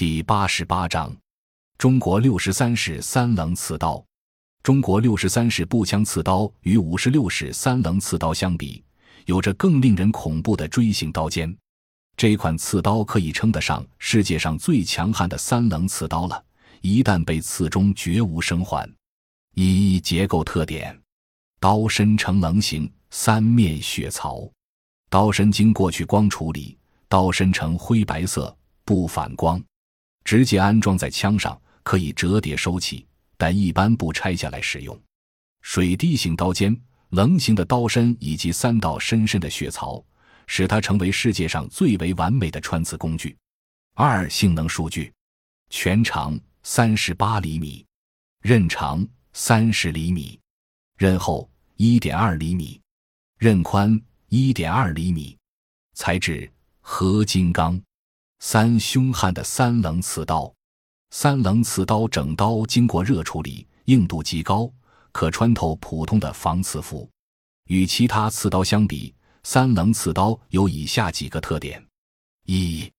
第八十八章：中国六十三式三棱刺刀。中国六十三式步枪刺刀与五十六式三棱刺刀相比，有着更令人恐怖的锥形刀尖。这款刺刀可以称得上世界上最强悍的三棱刺刀了。一旦被刺中，绝无生还。一结构特点：刀身呈棱形，三面血槽，刀身经过去光处理，刀身呈灰白色，不反光。直接安装在枪上，可以折叠收起，但一般不拆下来使用。水滴型刀尖、棱形的刀身以及三道深深的血槽，使它成为世界上最为完美的穿刺工具。二、性能数据：全长三十八厘米，刃长三十厘米，刃厚一点二厘米，刃宽一点二厘米，材质合金钢。三凶悍的三棱刺刀，三棱刺刀整刀经过热处理，硬度极高，可穿透普通的防刺服。与其他刺刀相比，三棱刺刀有以下几个特点：一、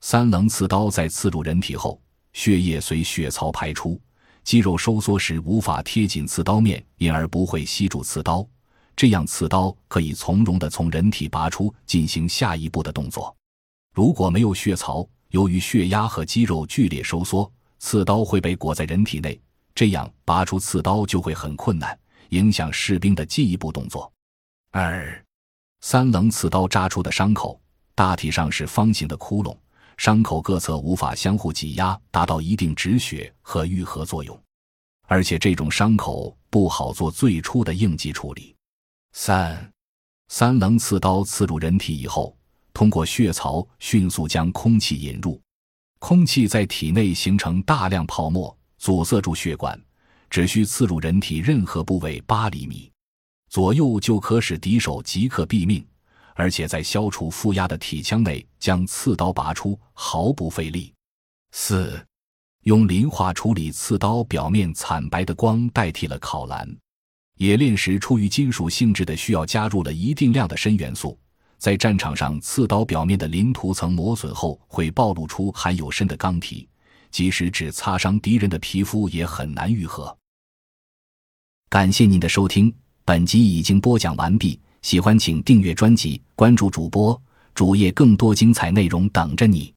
三棱刺刀在刺入人体后，血液随血槽排出，肌肉收缩时无法贴紧刺刀面，因而不会吸住刺刀，这样刺刀可以从容地从人体拔出，进行下一步的动作。如果没有血槽，由于血压和肌肉剧烈收缩，刺刀会被裹在人体内，这样拔出刺刀就会很困难，影响士兵的进一步动作。二，三棱刺刀扎出的伤口大体上是方形的窟窿，伤口各侧无法相互挤压，达到一定止血和愈合作用，而且这种伤口不好做最初的应急处理。三，三棱刺刀刺入人体以后。通过血槽迅速将空气引入，空气在体内形成大量泡沫，阻塞住血管。只需刺入人体任何部位八厘米左右，就可使敌手即刻毙命，而且在消除负压的体腔内将刺刀拔出毫不费力。四，用磷化处理刺刀表面惨白的光代替了烤蓝。冶炼时，出于金属性质的需要，加入了一定量的砷元素。在战场上，刺刀表面的鳞涂层磨损后会暴露出含有砷的钢体，即使只擦伤敌人的皮肤也很难愈合。感谢您的收听，本集已经播讲完毕。喜欢请订阅专辑，关注主播主页，更多精彩内容等着你。